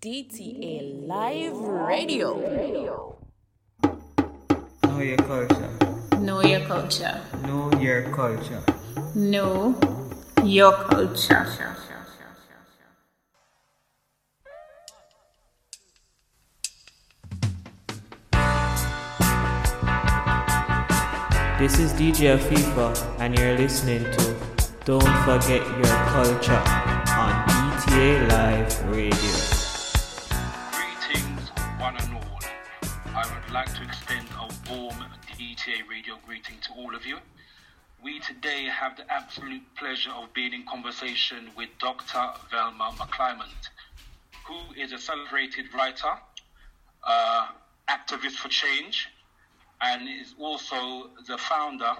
DTA Live Radio. Know your culture. Know your culture. Know your culture. Know your culture. This is DJ Afifa, and you're listening to Don't Forget Your Culture on DTA Live Radio. DTA radio greeting to all of you. We today have the absolute pleasure of being in conversation with Dr. Velma McClymont, who is a celebrated writer, uh, activist for change, and is also the founder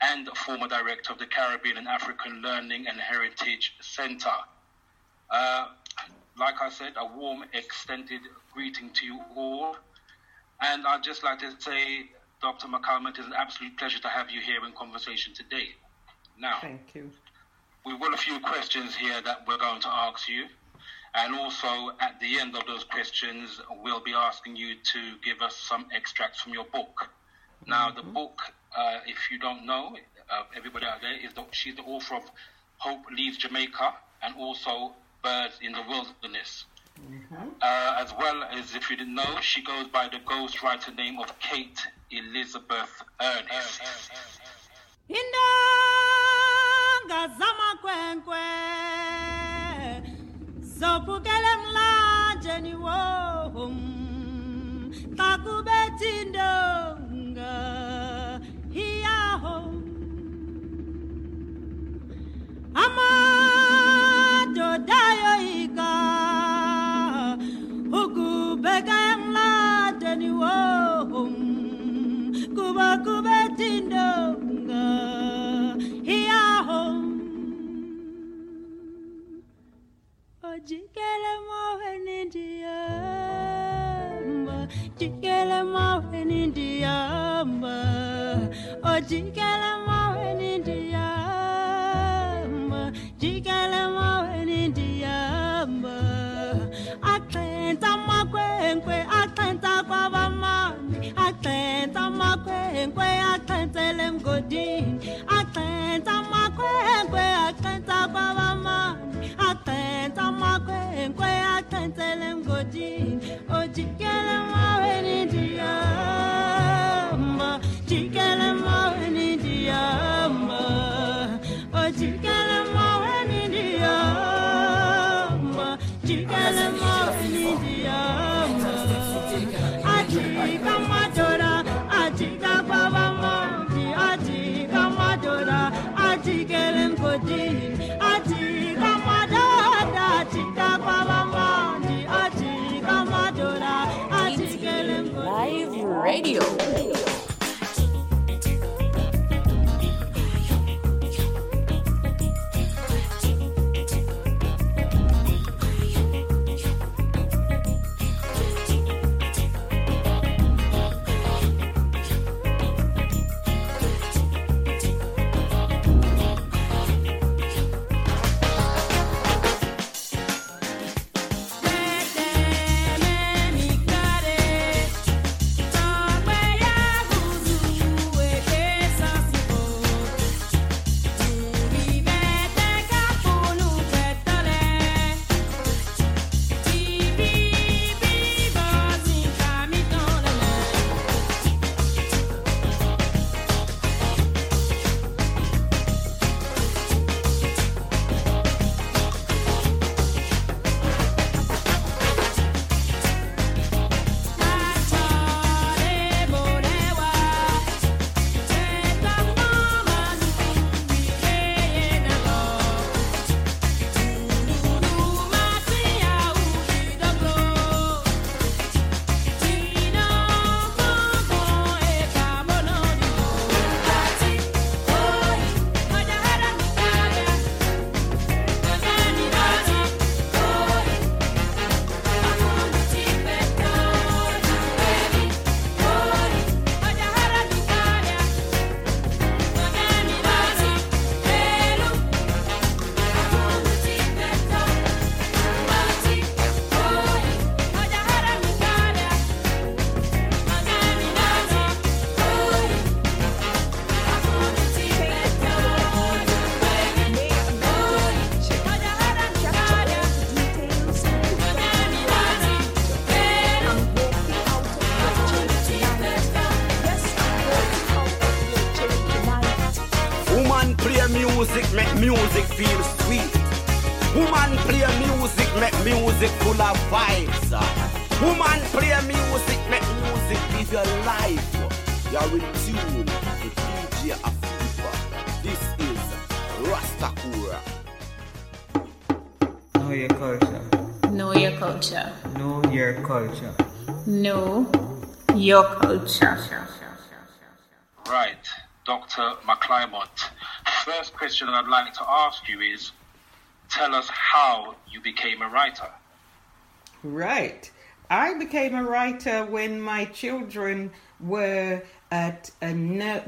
and former director of the Caribbean and African Learning and Heritage Center. Uh, like I said, a warm, extended greeting to you all. And I'd just like to say, Dr. McClymont, it is an absolute pleasure to have you here in conversation today. Now, Thank you. we've got a few questions here that we're going to ask you. And also, at the end of those questions, we'll be asking you to give us some extracts from your book. Now, the book, uh, if you don't know, uh, everybody out there, is the, she's the author of Hope Leaves Jamaica and also Birds in the Wilderness. Uh, as well as, if you didn't know, she goes by the ghostwriter name of Kate Elizabeth Ernest. indanga zamakhwenkwe zopukele emlanjeni wo xa kubetha indonga iyaho amadoda wo kuba kubetha indonga iyaho ojikele maweni ndiyamba. Jikele ndiyamba. Ojikele amakhwenkwe axhentsele emgodini axhentsa amakhwenkwe axhentsa kwabamani axhentsa amakhwenkwe axhentsele emgodini ojikele maweni Radio. I'd like to ask you is tell us how you became a writer. Right. I became a writer when my children were at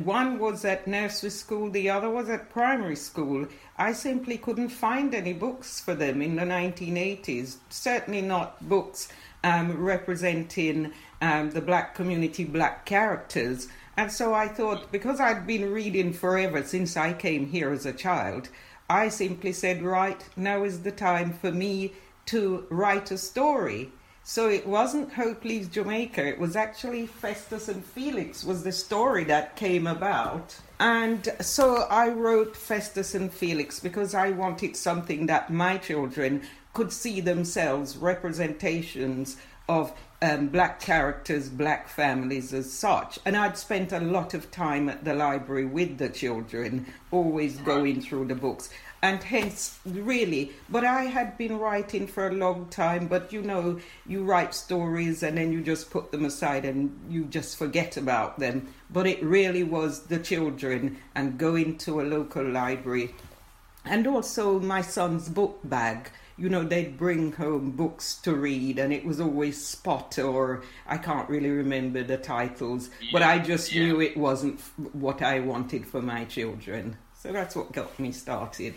one was at nursery school, the other was at primary school. I simply couldn't find any books for them in the 1980s. Certainly not books um, representing um, the black community, black characters. And so I thought, because I'd been reading forever since I came here as a child, I simply said, right, now is the time for me to write a story. So it wasn't Hope Leaves Jamaica, it was actually Festus and Felix was the story that came about. And so I wrote Festus and Felix because I wanted something that my children could see themselves, representations of um, black characters, black families as such. And I'd spent a lot of time at the library with the children, always going through the books. And hence, really, but I had been writing for a long time. But you know, you write stories and then you just put them aside and you just forget about them. But it really was the children and going to a local library and also my son's book bag you know they'd bring home books to read and it was always spot or i can't really remember the titles but i just Yeah, yeah. knew it wasn't what i wanted for my children so that's what got me started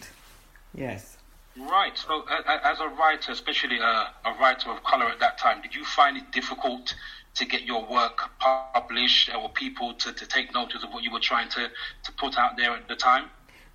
yes Right. So, uh, uh, as a writer, especially a, a writer of color at that time, did you find it difficult to get your work published or people to, to take notice of what you were trying to, to put out there at the time?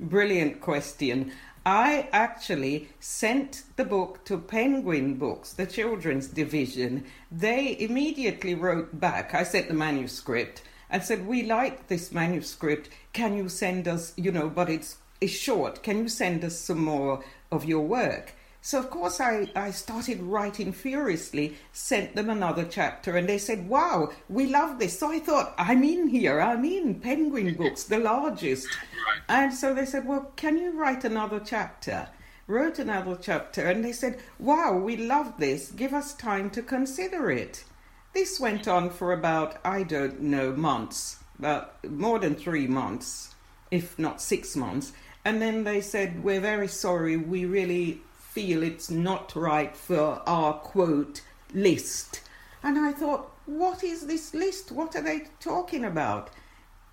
Brilliant question. I actually sent the book to Penguin Books, the children's division. They immediately wrote back. I sent the manuscript and said, We like this manuscript. Can you send us, you know, but it's, it's short. Can you send us some more of your work? So, of course, I, I started writing furiously, sent them another chapter, and they said, Wow, we love this. So I thought, I'm in here, I'm in Penguin Books, the largest. And so they said, Well, can you write another chapter? Wrote another chapter, and they said, Wow, we love this. Give us time to consider it. This went on for about, I don't know, months, about more than three months, if not six months. And then they said, We're very sorry, we really feel it's not right for our quote list. And I thought, What is this list? What are they talking about?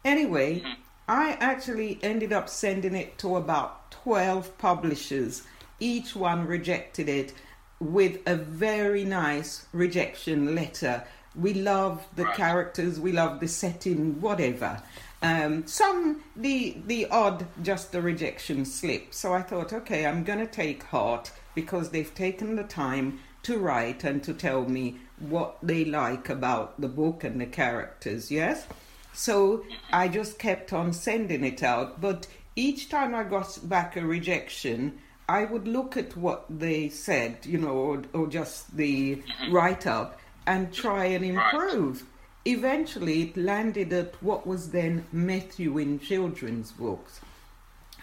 Anyway, hmm. I actually ended up sending it to about 12 publishers. Each one rejected it with a very nice rejection letter. We love the Right. characters, we love the setting, whatever. Um, some the the odd just a rejection slip. So I thought, okay, I'm gonna take heart because they've taken the time to write and to tell me what they like about the book and the characters. Yes. So I just kept on sending it out. But each time I got back a rejection, I would look at what they said, you know, or, or just the write up and try and improve. Eventually, it landed at what was then Methuen Children's Books.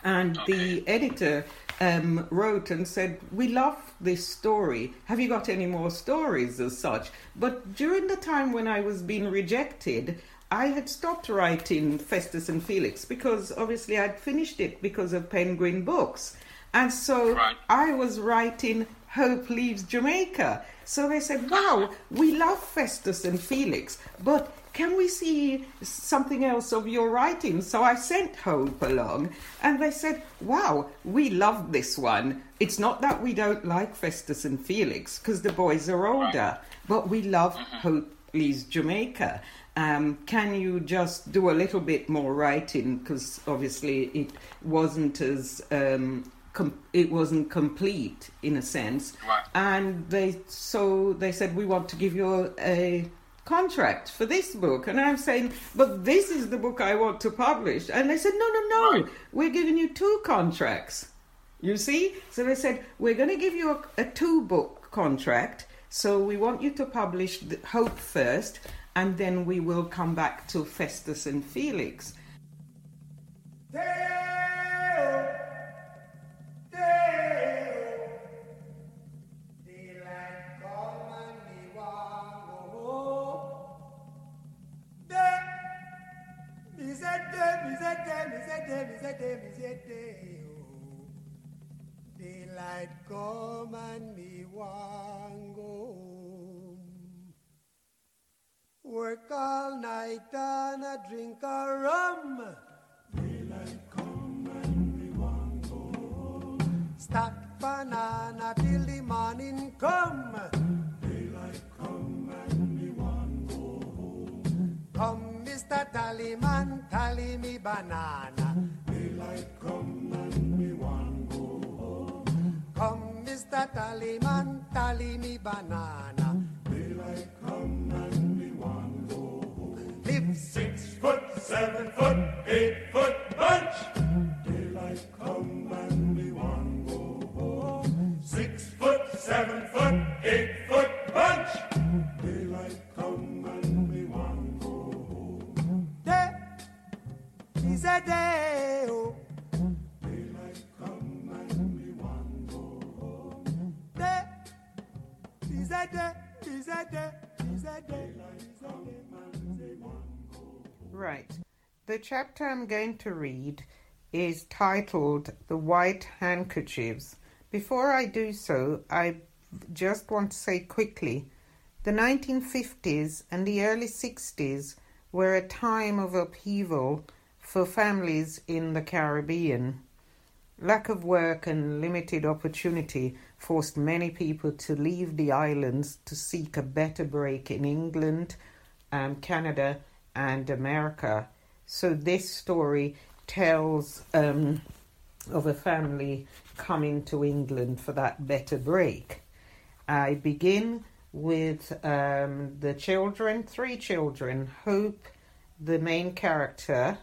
And the editor um, wrote and said, We love this story. Have you got any more stories as such? But during the time when I was being rejected, I had stopped writing Festus and Felix because obviously I'd finished it because of Penguin Books. And so Right. I was writing Hope Leaves Jamaica. So they said, Wow, we love Festus and Felix, but can we see something else of your writing? So I sent Hope along, and they said, Wow, we love this one. It's not that we don't like Festus and Felix, because the boys are older, but we love Hope Leaves Jamaica. Um, can you just do a little bit more writing? Because obviously it wasn't as um, com- it wasn't complete in a sense. Right. And they so they said we want to give you a contract for this book, and I'm saying, but this is the book I want to publish. And they said, no, no, no, Right. we're giving you two contracts. You see? So they said, We're going to give you a, a two book contract. So we want you to publish the Hope first, and then we will come back to Festus and Felix. Daylight chapter I'm going to read is titled The White Handkerchiefs. Before I do so, I just want to say quickly the 1950s and the early 60s were a time of upheaval for families in the Caribbean. Lack of work and limited opportunity forced many people to leave the islands to seek a better break in England, um, Canada, and America. So, this story tells um, of a family coming to England for that better break. I begin with um, the children, three children Hope, the main character,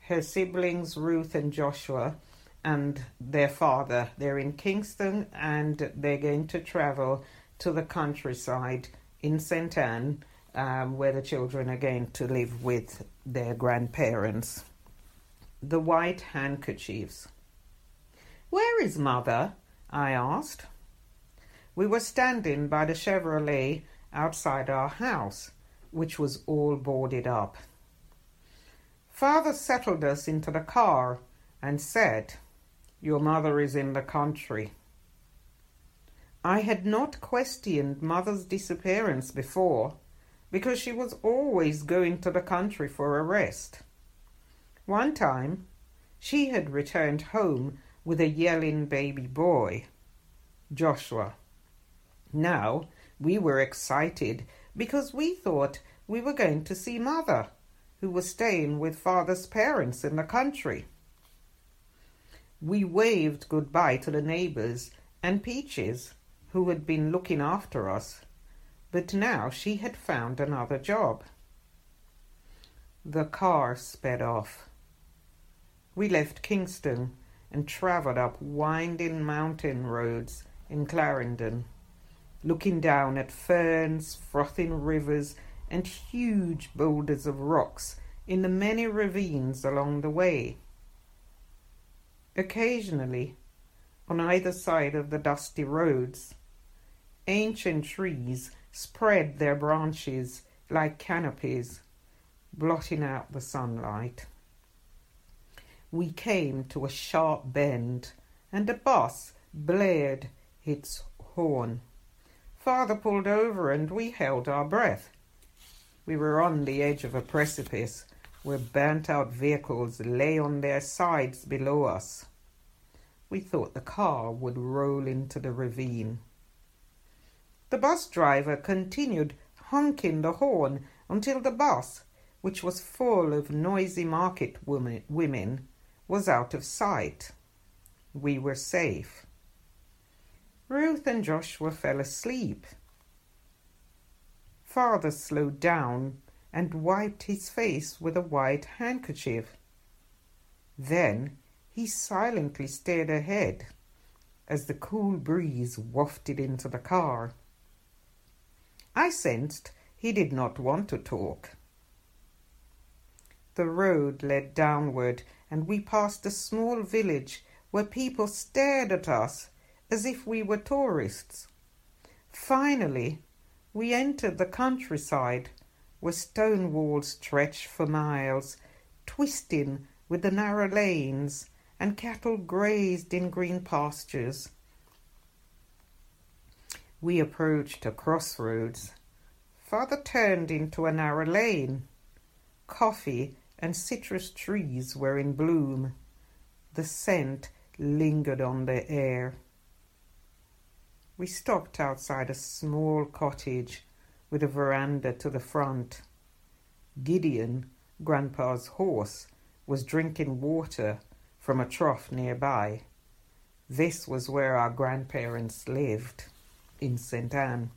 her siblings Ruth and Joshua, and their father. They're in Kingston and they're going to travel to the countryside in St. Anne, um, where the children are going to live with their grandparents. The white handkerchiefs. Where is mother? I asked. We were standing by the Chevrolet outside our house, which was all boarded up. Father settled us into the car and said, Your mother is in the country. I had not questioned mother's disappearance before because she was always going to the country for a rest. One time, she had returned home with a yelling baby boy, Joshua. Now we were excited because we thought we were going to see mother, who was staying with father's parents in the country. We waved goodbye to the neighbors and Peaches, who had been looking after us, but now she had found another job. The car sped off. We left Kingston and travelled up winding mountain roads in Clarendon, looking down at ferns, frothing rivers, and huge boulders of rocks in the many ravines along the way. Occasionally, on either side of the dusty roads, ancient trees spread their branches like canopies, blotting out the sunlight. We came to a sharp bend, and a bus blared its horn. Father pulled over, and we held our breath. We were on the edge of a precipice where burnt out vehicles lay on their sides below us. We thought the car would roll into the ravine. The bus driver continued honking the horn until the bus, which was full of noisy market women, women, was out of sight. We were safe. Ruth and Joshua fell asleep. Father slowed down and wiped his face with a white handkerchief. Then he silently stared ahead as the cool breeze wafted into the car. I sensed he did not want to talk. The road led downward, and we passed a small village where people stared at us as if we were tourists. Finally, we entered the countryside where stone walls stretched for miles, twisting with the narrow lanes, and cattle grazed in green pastures. We approached a crossroads. Father turned into a narrow lane. Coffee and citrus trees were in bloom. The scent lingered on the air. We stopped outside a small cottage with a veranda to the front. Gideon, Grandpa's horse, was drinking water from a trough nearby. This was where our grandparents lived, in St. Anne.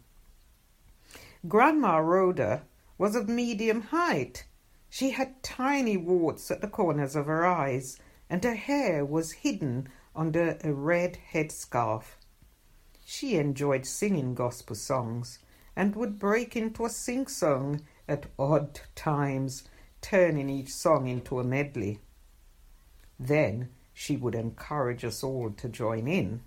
Grandma Rhoda was of medium height. She had tiny warts at the corners of her eyes, and her hair was hidden under a red headscarf. She enjoyed singing gospel songs and would break into a sing song at odd times, turning each song into a medley. Then she would encourage us all to join in.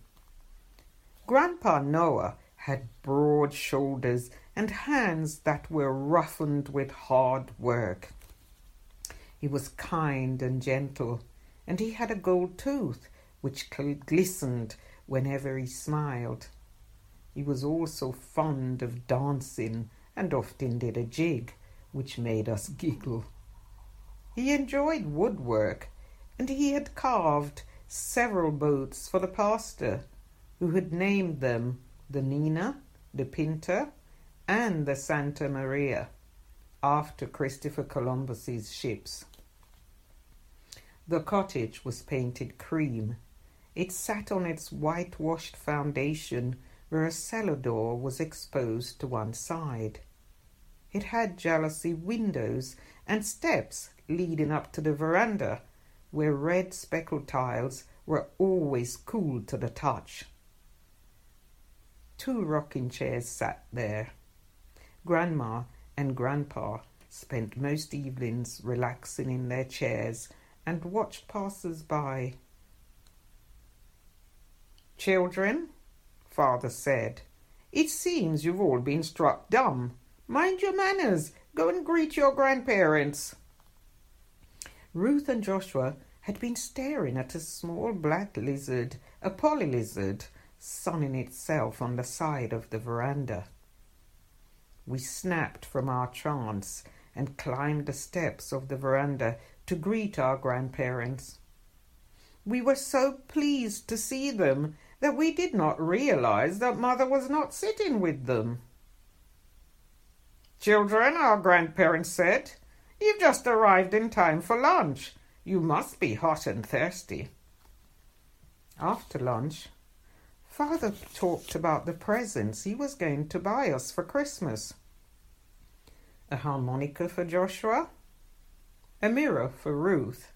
Grandpa Noah had broad shoulders and hands that were roughened with hard work. He was kind and gentle, and he had a gold tooth which glistened whenever he smiled. He was also fond of dancing and often did a jig, which made us giggle. He enjoyed woodwork, and he had carved several boats for the pastor, who had named them the Nina, the Pinta, and the Santa Maria, after Christopher Columbus's ships. The cottage was painted cream. It sat on its whitewashed foundation where a cellar door was exposed to one side. It had jalousie windows and steps leading up to the veranda, where red speckled tiles were always cool to the touch. Two rocking chairs sat there. Grandma and Grandpa spent most evenings relaxing in their chairs and watched passers by. Children, father said. It seems you've all been struck dumb. Mind your manners. Go and greet your grandparents. Ruth and Joshua had been staring at a small black lizard, a polly lizard, sunning itself on the side of the veranda. We snapped from our trance and climbed the steps of the veranda to greet our grandparents. We were so pleased to see them that we did not realize that mother was not sitting with them. Children, our grandparents said, you've just arrived in time for lunch. You must be hot and thirsty. After lunch, father talked about the presents he was going to buy us for Christmas. A harmonica for Joshua, a mirror for Ruth,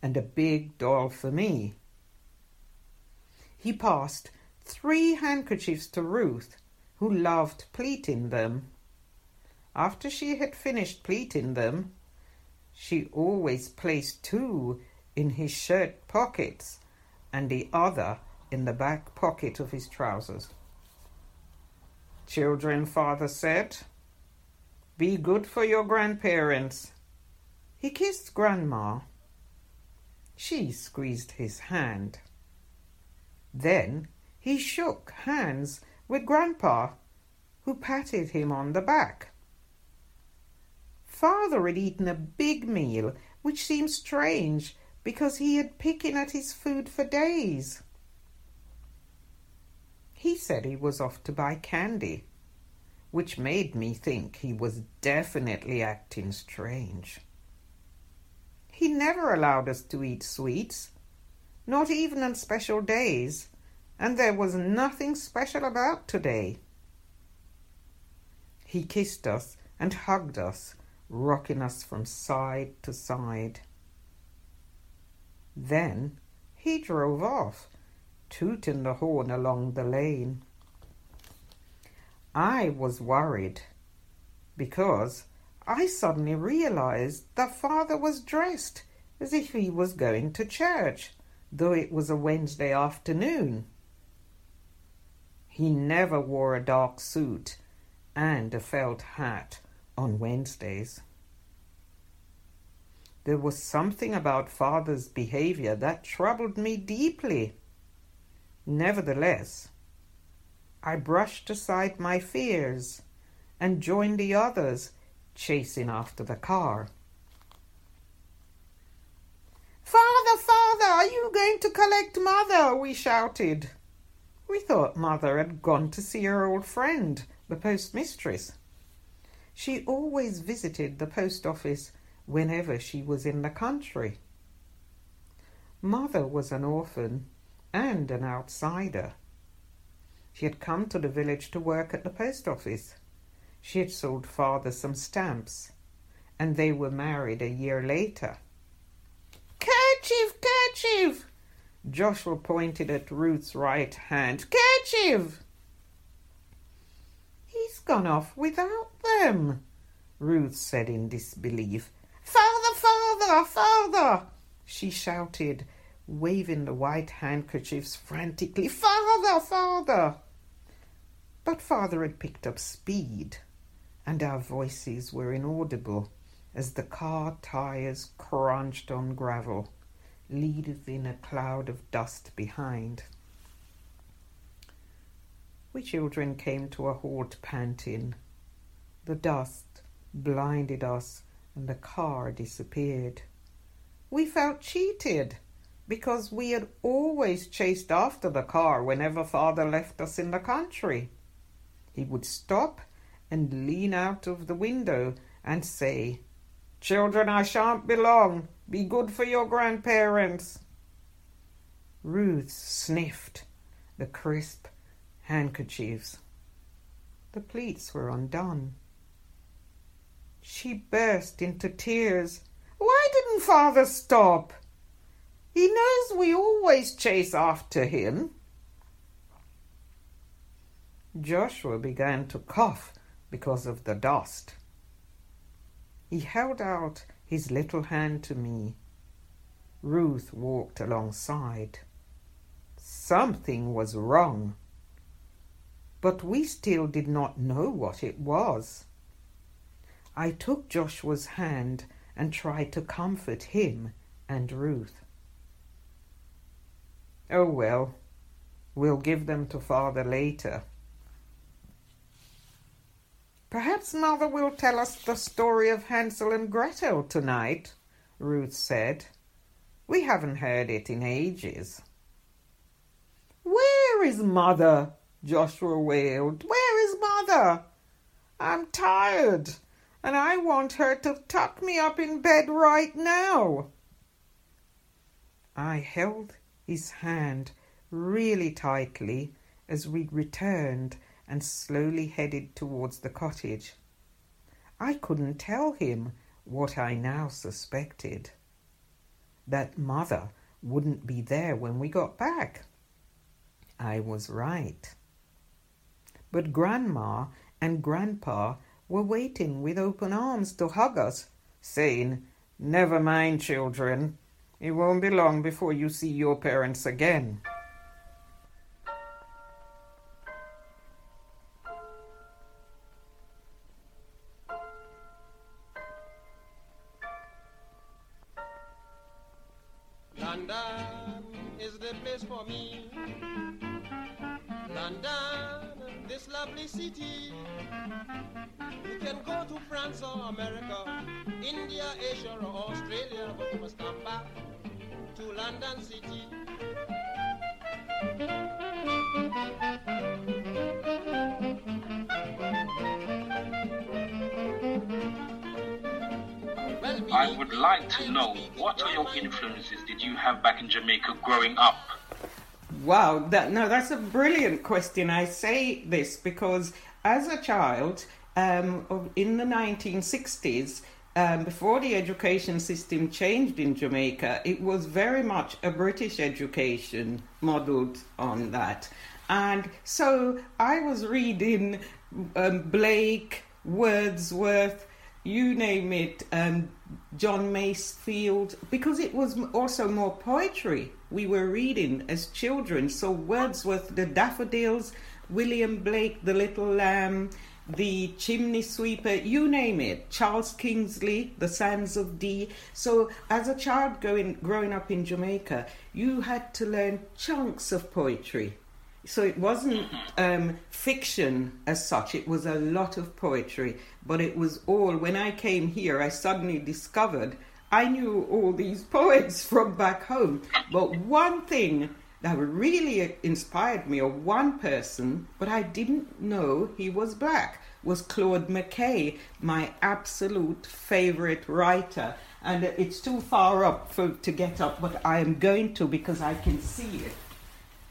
and a big doll for me. He passed three handkerchiefs to Ruth, who loved pleating them. After she had finished pleating them, she always placed two in his shirt pockets and the other in the back pocket of his trousers. Children, father said, be good for your grandparents. He kissed Grandma. She squeezed his hand. Then he shook hands with Grandpa, who patted him on the back. Father had eaten a big meal, which seemed strange because he had picking at his food for days. He said he was off to buy candy, which made me think he was definitely acting strange. He never allowed us to eat sweets, not even on special days, and there was nothing special about today. He kissed us and hugged us, rocking us from side to side. Then he drove off tooting the horn along the lane. I was worried because I suddenly realized that father was dressed as if he was going to church, though it was a Wednesday afternoon. He never wore a dark suit and a felt hat on Wednesdays. There was something about father's behavior that troubled me deeply. Nevertheless, I brushed aside my fears and joined the others chasing after the car. Father, father, are you going to collect mother? We shouted. We thought mother had gone to see her old friend, the postmistress. She always visited the post office whenever she was in the country. Mother was an orphan and an outsider. She had come to the village to work at the post office. She had sold father some stamps, and they were married a year later. Kerchief, kerchief! Joshua pointed at Ruth's right hand. Kerchief! He's gone off without them, Ruth said in disbelief. Father, father, father! she shouted, waving the white handkerchiefs frantically. Father, father! But father had picked up speed, and our voices were inaudible as the car tires crunched on gravel, leaving a cloud of dust behind. We children came to a halt panting. The dust blinded us and the car disappeared. We felt cheated because we had always chased after the car whenever father left us in the country. He would stop and lean out of the window and say, Children, I shan't be long. Be good for your grandparents. Ruth sniffed the crisp handkerchiefs. The pleats were undone. She burst into tears. Why didn't father stop? He knows we always chase after him. Joshua began to cough because of the dust. He held out his little hand to me. Ruth walked alongside. Something was wrong, but we still did not know what it was. I took Joshua's hand and tried to comfort him and Ruth. Oh well, we'll give them to father later. Perhaps mother will tell us the story of Hansel and Gretel tonight, Ruth said. We haven't heard it in ages. Where is mother? Joshua wailed. Where is mother? I'm tired and I want her to tuck me up in bed right now. I held his hand really tightly as we returned and slowly headed towards the cottage. I couldn't tell him what I now suspected that mother wouldn't be there when we got back. I was right. But Grandma and Grandpa were waiting with open arms to hug us, saying, Never mind, children. It won't be long before you see your parents again. London City. I would like to know what are your influences did you have back in Jamaica growing up? Wow, that no, that's a brilliant question. I say this because as a child, um, in the 1960s, um, before the education system changed in Jamaica, it was very much a British education modeled on that. And so I was reading um, Blake, Wordsworth, you name it, um, John Masefield, because it was also more poetry we were reading as children. So Wordsworth, The Daffodils, William Blake, The Little Lamb, The Chimney Sweeper, you name it, Charles Kingsley, The Sands of Dee. So as a child going, growing up in Jamaica, you had to learn chunks of poetry. So it wasn't um, fiction as such, it was a lot of poetry, but it was all, when I came here, I suddenly discovered I knew all these poets from back home. But one thing that really inspired me, or one person, but I didn't know he was black, was Claude McKay, my absolute favorite writer. And it's too far up for, to get up, but I am going to because I can see it.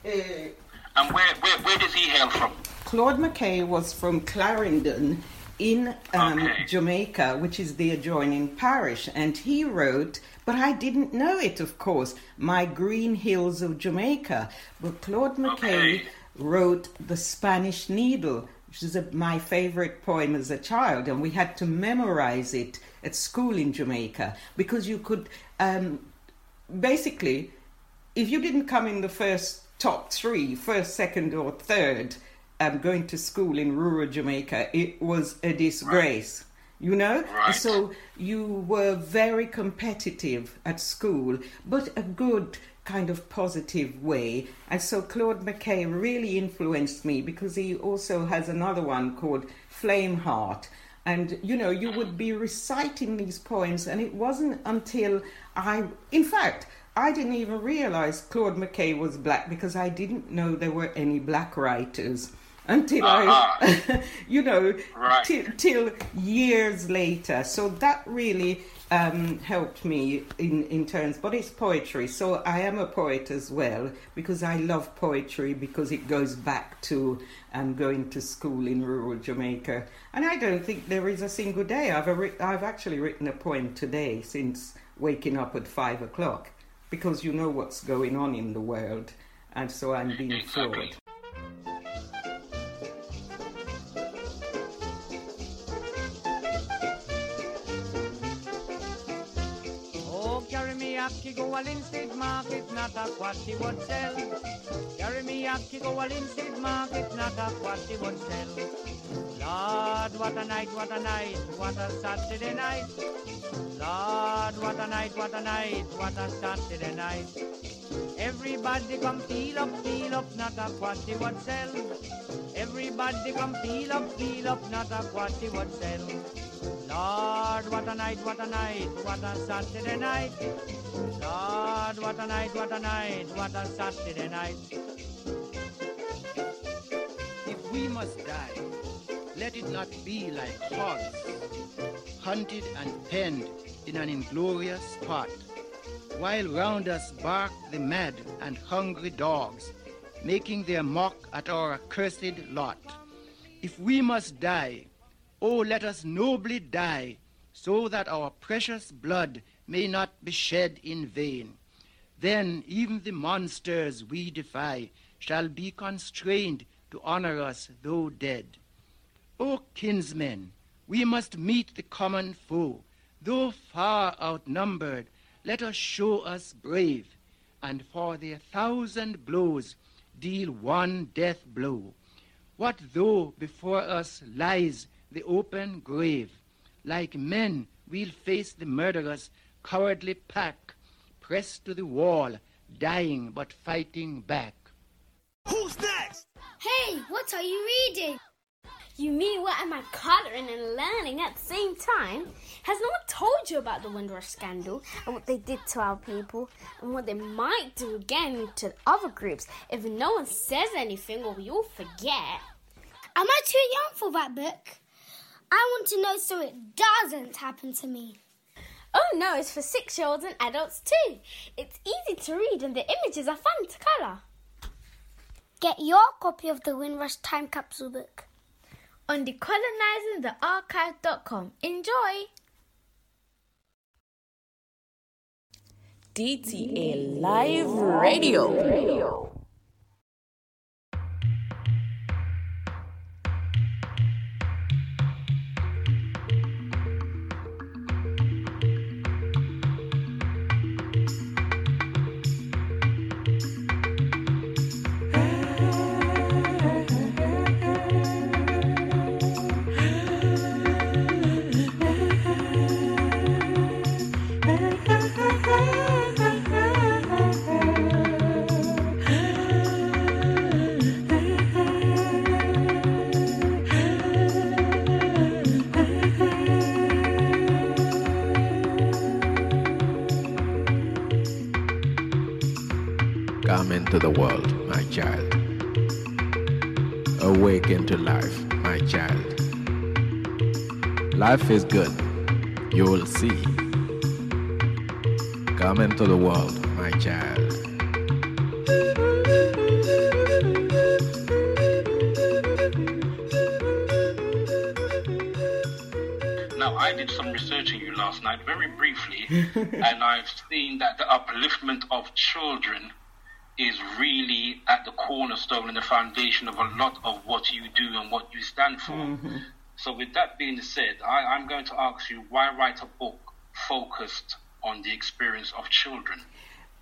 Uh, and where, where, where does he hail from? Claude McKay was from Clarendon in um, okay. Jamaica, which is the adjoining parish. And he wrote, but I didn't know it, of course, My Green Hills of Jamaica. But Claude McKay okay. wrote The Spanish Needle, which is a, my favorite poem as a child. And we had to memorize it at school in Jamaica because you could um, basically, if you didn't come in the first top three, first, second, or third, um, going to school in rural Jamaica, it was a disgrace. Right. You know? Right. So you were very competitive at school, but a good kind of positive way. And so Claude McKay really influenced me because he also has another one called Flame Heart. And you know, you would be reciting these poems, and it wasn't until I, in fact, I didn't even realize Claude McKay was black because I didn't know there were any black writers until uh-huh. I, you know, right. t- till years later. So that really um, helped me in, in terms, but it's poetry. So I am a poet as well because I love poetry because it goes back to um, going to school in rural Jamaica. And I don't think there is a single day. I've, a, I've actually written a poem today since waking up at five o'clock because you know what's going on in the world. And so I'm being exactly. flawed. Yaki go a Linstead market, not a what he would sell. Carry me ackee go a Linstead market, not a what he would sell. Lord, what a night, what a night, what a Saturday night. Lord, what a night, what a night, what a Saturday night. Everybody come feel up, feel up, not a what he would sell. Everybody come feel up, feel up, not a what he would sell. Lord, what a night, what a night, what a Saturday night. Lord, what a night, what a night, what a Saturday night. If we must die, let it not be like hogs, hunted and penned in an inglorious spot, while round us bark the mad and hungry dogs, making their mock at our accursed lot. If we must die, oh, let us nobly die, so that our precious blood may not be shed in vain. Then even the monsters we defy shall be constrained to honor us though dead. O kinsmen, we must meet the common foe. Though far outnumbered, let us show us brave, and for their thousand blows deal one death blow. What though before us lies the open grave? Like men, we'll face the murderous cowardly pack, pressed to the wall, dying but fighting back. Who's next? Hey, what are you reading? You mean what am I coloring and learning at the same time? Has no one told you about the Windrush scandal and what they did to our people and what they might do again to other groups if no one says anything or you'll forget? Am I too young for that book? I want to know so it doesn't happen to me. Oh no, it's for six year olds and adults too. It's easy to read and the images are fun to colour. Get your copy of the Windrush Time Capsule book on decolonizingthearchive.com. Enjoy! DTA Live Radio. Into the world, my child. Awaken to life, my child. Life is good, you will see. Come into the world, my child. Now, I did some research on you last night, very briefly, and I've seen that the upliftment of children is really at the cornerstone and the foundation of a lot of what you do and what you stand for. So, with that being said, I, I'm going to ask you why write a book focused on the experience of children?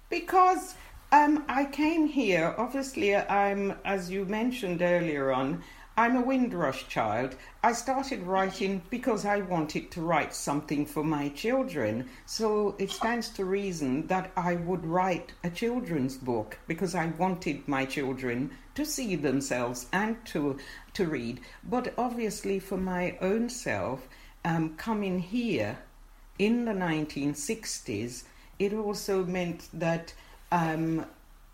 Because um, I came here, obviously, I'm, as you mentioned earlier on, I'm a Windrush child. I started writing because I wanted to write something for my children. So it stands to reason that I would write a children's book because I wanted my children to see themselves and to to read. But obviously, for my own self, um, coming here in the 1960s, it also meant that um,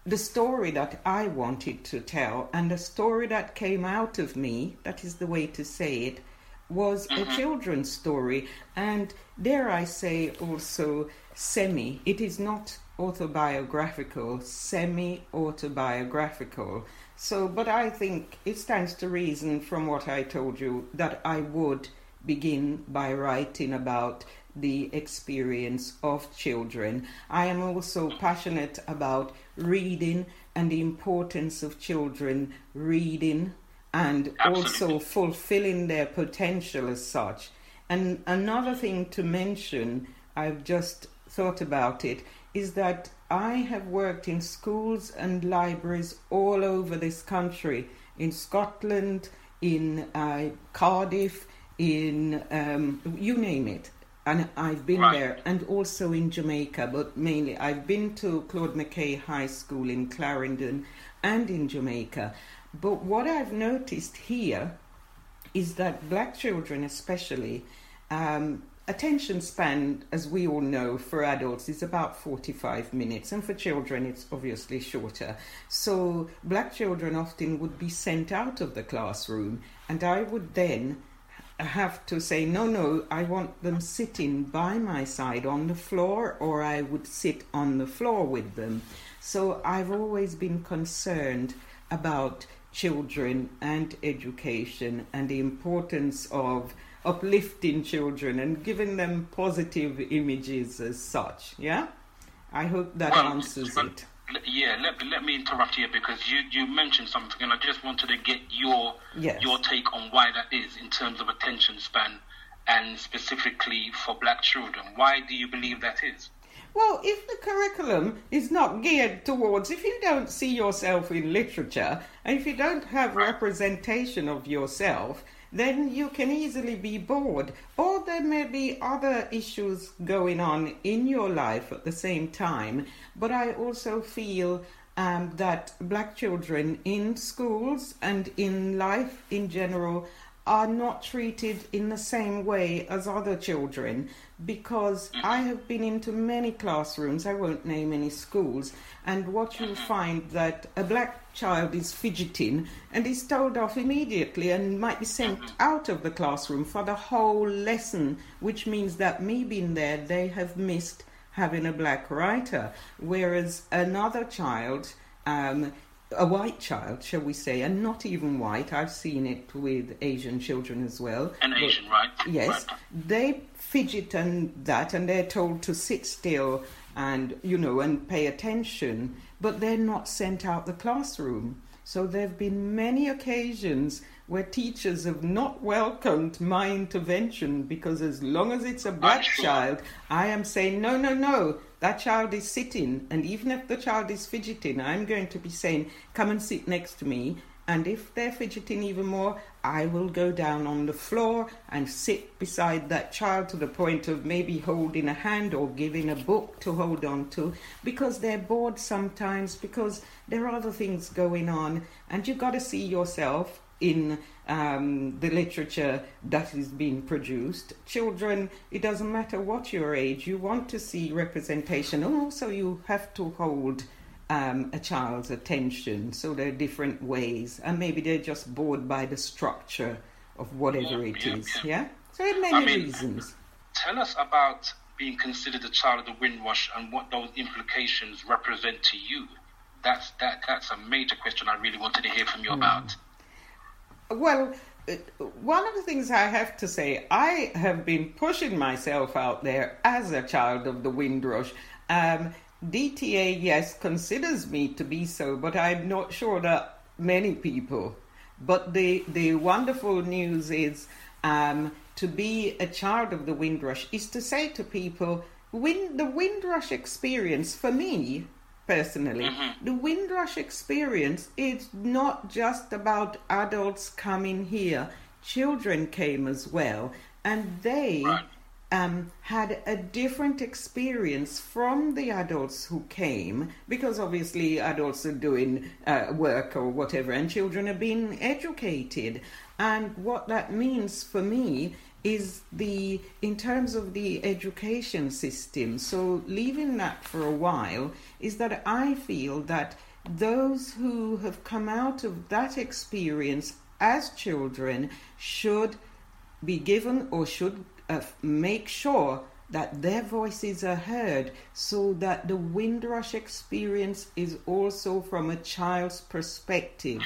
the story that I wanted to tell and the story that came out of me, that is the way to say it, was a mm-hmm. children's story. And dare I say also semi, it is not autobiographical, semi autobiographical. So, but I think it stands to reason from what I told you that I would begin by writing about the experience of children. I am also passionate about reading and the importance of children reading and also fulfilling their potential as such. And another thing to mention, I've just thought about it, is that I have worked in schools and libraries all over this country, in Scotland, in uh, Cardiff, in um, you name it. And I've been Right. there, and also in Jamaica, but mainly I've been to Claude McKay High School in Clarendon and in Jamaica. But what I've noticed here is that black children, especially, um, attention span, as we all know, for adults is about 45 minutes, and for children, it's obviously shorter. So, black children often would be sent out of the classroom, and I would then have to say, no, no, I want them sitting by my side on the floor, or I would sit on the floor with them. So I've always been concerned about children and education and the importance of uplifting children and giving them positive images as such. Yeah? I hope that answers it. Yeah, let, let me interrupt you because you, you mentioned something and I just wanted to get your Yes. your take on why that is in terms of attention span and specifically for black children. Why do you believe that is? Well, if the curriculum is not geared towards, if you don't see yourself in literature, and if you don't have representation of yourself, then you can easily be bored. Or there may be other issues going on in your life at the same time. But I also feel um, that black children in schools and in life in general are not treated in the same way as other children because I have been into many classrooms, I won't name any schools, and what you'll find that a black child is fidgeting and is told off immediately and might be sent out of the classroom for the whole lesson, which means that me being there, they have missed having a black writer, whereas another child um, a white child, shall we say, and not even white. I've seen it with Asian children as well. An But- Asian, right? Yes, they fidget and that, and they're told to sit still and you know and pay attention, but they're not sent out the classroom. So there have been many occasions where teachers have not welcomed my intervention because as long as it's a black child, I am saying, no, no, no, that child is sitting. And even if the child is fidgeting, I'm going to be saying, come and sit next to me. And if they're fidgeting even more, I will go down on the floor and sit beside that child to the point of maybe holding a hand or giving a book to hold on to because they're bored sometimes because there are other things going on. And you've got to see yourself in um, the literature that is being produced. Children, it doesn't matter what your age, you want to see representation, and also you have to hold um, a child's attention. So there are different ways, and maybe they're just bored by the structure of whatever Yeah, it yeah, is. yeah. Yeah, so there are many I mean, reasons. Tell us about being considered a child of the Windrush and what those implications represent to you. That's that. That's a major question I really wanted to hear from you Hmm. about. Well, uh, one of the things I have to say, I have been pushing myself out there as a child of the Windrush. Um, DTA, yes, considers me to be so, but I'm not sure that many people. But the, the wonderful news is um, to be a child of the Windrush is to say to people, Wind, the Windrush experience for me personally, the Windrush experience is not just about adults coming here. Children came as well, and they um, had a different experience from the adults who came because obviously adults are doing uh, work or whatever, and children are being educated. And what that means for me is the in terms of the education system so leaving that for a while is that i feel that those who have come out of that experience as children should be given or should uh, make sure that their voices are heard so that the Windrush experience is also from a child's perspective.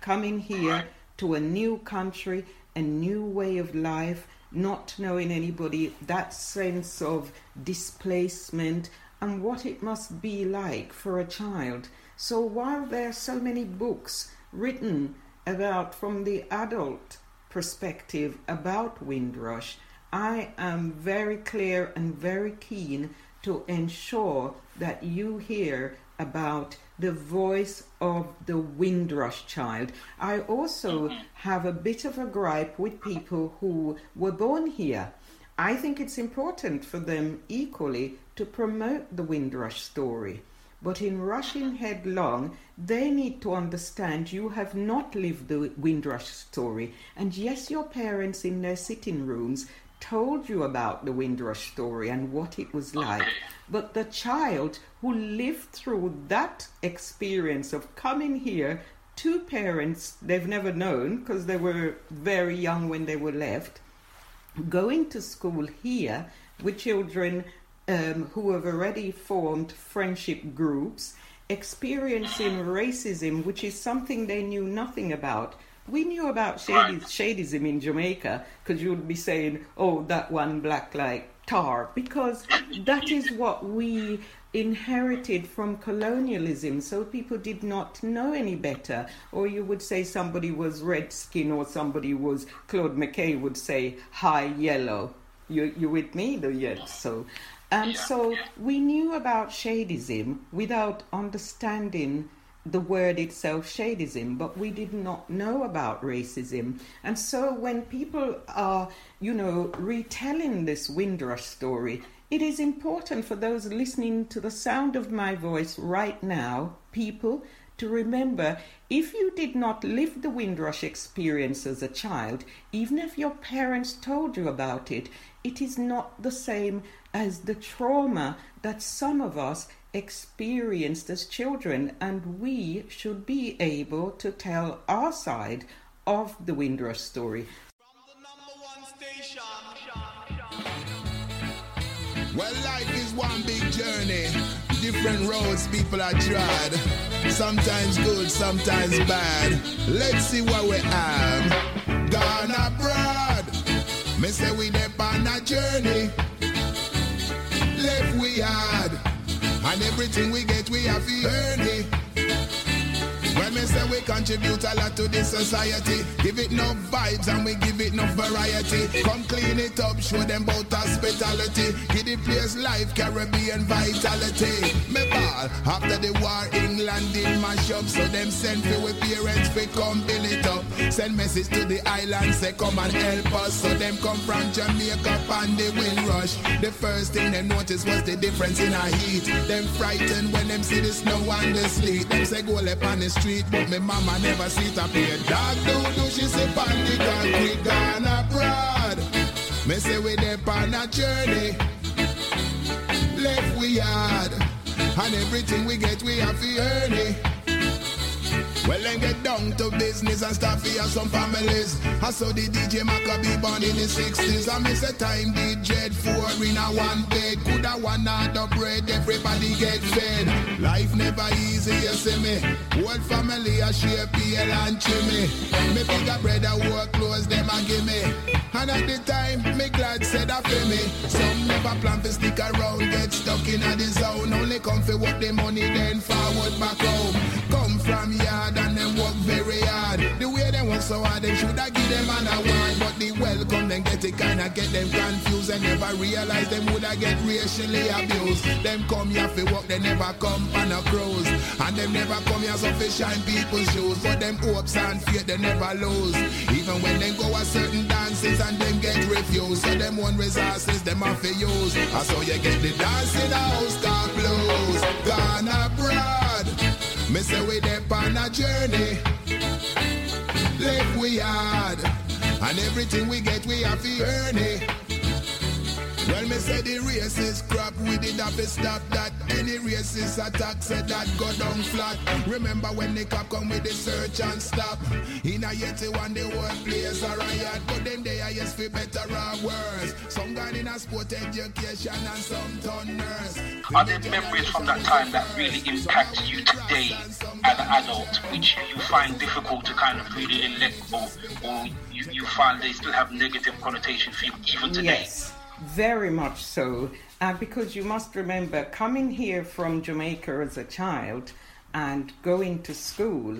Coming here to a new country, a new way of life, not knowing anybody, that sense of displacement and what it must be like for a child. So while there are so many books written about from the adult perspective about Windrush, I am very clear and very keen to ensure that you hear about the voice of the Windrush child. I also have a bit of a gripe with people who were born here. I think it's important for them equally to promote the Windrush story. But in rushing headlong, they need to understand you have not lived the Windrush story. And yes, your parents in their sitting rooms told you about the Windrush story and what it was like. But the child who lived through that experience of coming here, two parents they've never known because they were very young when they were left, going to school here with children um, who have already formed friendship groups, experiencing racism, which is something they knew nothing about. We knew about shady, shadism in Jamaica because you would be saying, oh, that one black like tar, because that is what we inherited from colonialism. So people did not know any better. Or you would say somebody was red skin or somebody was, Claude McKay would say, high yellow. You, you with me? The yes. So, um, so we knew about shadism without understanding the word itself, shadism, but we did not know about racism. And so when people are, you know, retelling this Windrush story, it is important for those listening to the sound of my voice right now, people, to remember if you did not live the Windrush experience as a child, even if your parents told you about it, it is not the same as the trauma that some of us experienced as children, and we should be able to tell our side of the Windrush story. Well, life is one big journey. Different roads people are tried. Sometimes good, sometimes bad. Let's see what we have. Gone abroad. Me say we dep on a journey. Left we hard. And everything we get, we have to earn it. When me say we contribute a lot to this society, give it no vibes and we give it no variety. Come clean it up, show them about hospitality. Give the place life, Caribbean vitality. Me ball after the war, England did mash up, so them send for with parents we come. Send message to the island, say come and help us. So them come from Jamaica and the Windrush. The first thing they notice was the difference in our heat. Them frightened when them see the snow and the sleet. Them say go up on the street, but me mama never see it appear. Dog do do she say pan the concrete gone abroad. Me say we there on a journey. Left we hard. And everything we get we have to earn it. Well, then get down to business and start for some families. I saw the DJ Maccabee born in the 60s. I miss a time DJ four in a one bed. Coulda one other bread, everybody get fed. Life never easy, you see me. Whole family a share PL and chimney. Me bigger brother work clothes, them a give me. And at the time, me glad said that for me. Some never plan to stick around, get stuck in a the zone. Only come for what the money, then forward back home. Come from yard and then work very. So hard, they shoulda give them an award. But the welcome, then get it kinda get them confused and never realize them woulda get racially abused. Them come here for work, they never come on a cruise. And them never come here so for shine people's shoes. But them hopes and faith, they never lose. Even when they go a certain dances and them get refused. So them one resources, them have to use. And so you get the dance in the house, car blues. Gone abroad. Me say we there on a journey. We. And everything we get, we have to earn it. Well, me say the race is crap, we did have to stop that. Any racist attack said that go down flat. Remember when the cop come with the search and stop. In a yeti one the whole place a riot, but them they are yes for better or worse. Some gone in a sport education and some turn nurse. Are there memories from that time that really impact you today as an adult, which you find difficult to kind of really let go, or you, you find they still have negative connotation for you even today? Yes, very much so. Uh, because you must remember, coming here from Jamaica as a child and going to school,